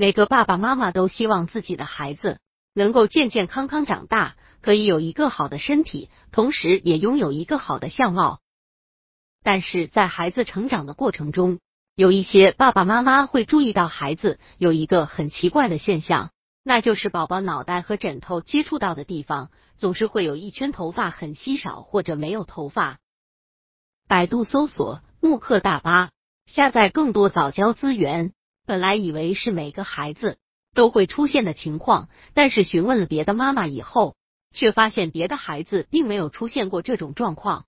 每个爸爸妈妈都希望自己的孩子能够健健康康长大，可以有一个好的身体，同时也拥有一个好的相貌。但是在孩子成长的过程中，有一些爸爸妈妈会注意到孩子有一个很奇怪的现象，那就是宝宝脑袋和枕头接触到的地方，总是会有一圈头发很稀少或者没有头发。百度搜索慕课大巴，下载更多早教资源。本来以为是每个孩子都会出现的情况，但是询问了别的妈妈以后，却发现别的孩子并没有出现过这种状况。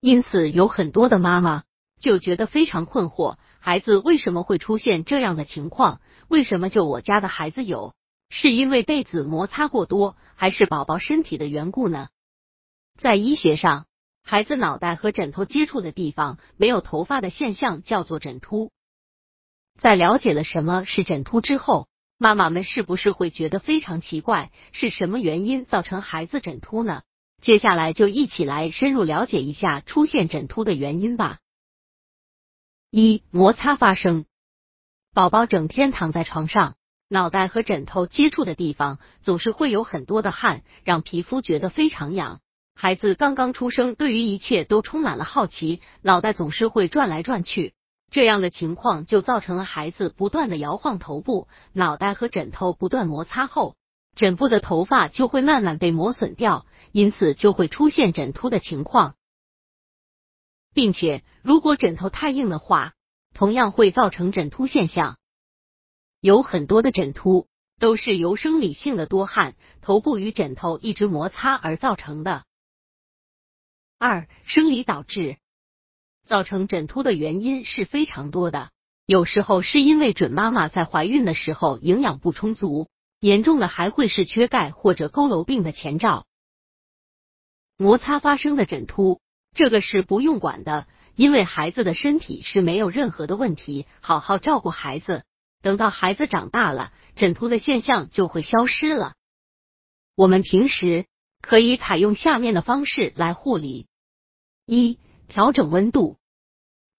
因此，有很多的妈妈。就觉得非常困惑，孩子为什么会出现这样的情况？为什么就我家的孩子有？是因为被子摩擦过多，还是宝宝身体的缘故呢？在医学上，孩子脑袋和枕头接触的地方没有头发的现象叫做枕秃。在了解了什么是枕秃之后，妈妈们是不是会觉得非常奇怪？是什么原因造成孩子枕秃呢？接下来就一起来深入了解一下出现枕秃的原因吧。一摩擦发生，宝宝整天躺在床上，脑袋和枕头接触的地方总是会有很多的汗，让皮肤觉得非常痒。孩子刚刚出生，对于一切都充满了好奇，脑袋总是会转来转去，这样的情况就造成了孩子不断的摇晃头部，脑袋和枕头不断摩擦后，枕部的头发就会慢慢被磨损掉，因此就会出现枕秃的情况。并且，如果枕头太硬的话，同样会造成枕秃现象。有很多的枕秃都是由生理性的多汗、头部与枕头一直摩擦而造成的。二、生理导致造成枕秃的原因是非常多的，有时候是因为准妈妈在怀孕的时候营养不充足，严重的还会是缺钙或者佝偻病的前兆。摩擦发生的枕秃。这个是不用管的，因为孩子的身体是没有任何的问题，好好照顾孩子，等到孩子长大了，枕秃的现象就会消失了。我们平时可以采用下面的方式来护理：一、调整温度，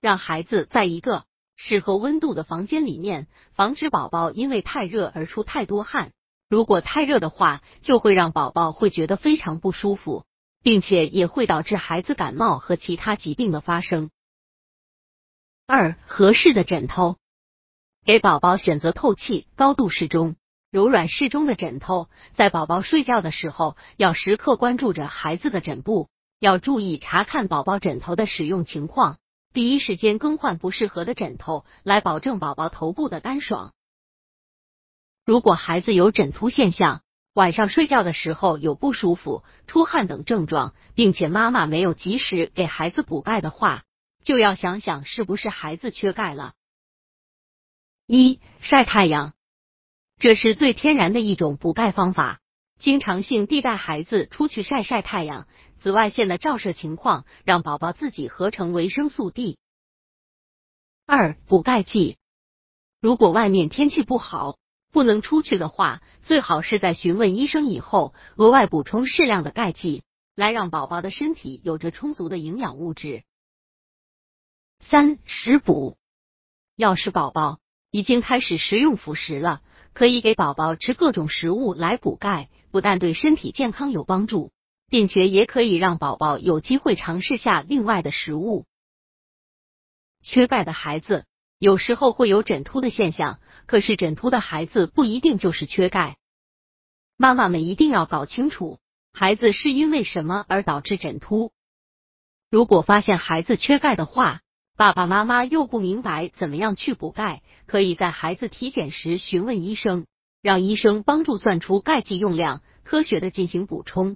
让孩子在一个适合温度的房间里面，防止宝宝因为太热而出太多汗。如果太热的话，就会让宝宝会觉得非常不舒服。并且也会导致孩子感冒和其他疾病的发生。二、合适的枕头，给宝宝选择透气、高度适中、柔软适中的枕头。在宝宝睡觉的时候，要时刻关注着孩子的枕部，要注意查看宝宝枕头的使用情况，第一时间更换不适合的枕头，来保证宝宝头部的干爽。如果孩子有枕秃现象，晚上睡觉的时候有不舒服、出汗等症状，并且妈妈没有及时给孩子补钙的话，就要想想是不是孩子缺钙了。一晒太阳，这是最天然的一种补钙方法。经常性地带孩子出去晒晒太阳，紫外线的照射情况让宝宝自己合成维生素 D。二补钙剂，如果外面天气不好。不能出去的话，最好是在询问医生以后，额外补充适量的钙剂，来让宝宝的身体有着充足的营养物质。三食补，要是宝宝已经开始食用辅食了，可以给宝宝吃各种食物来补钙，不但对身体健康有帮助，并且也可以让宝宝有机会尝试下另外的食物。缺钙的孩子。有时候会有枕秃的现象，可是枕秃的孩子不一定就是缺钙。妈妈们一定要搞清楚，孩子是因为什么而导致枕秃。如果发现孩子缺钙的话，爸爸妈妈又不明白怎么样去补钙，可以在孩子体检时询问医生，让医生帮助算出钙剂用量，科学的进行补充。